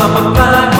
I'm a man.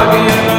Again.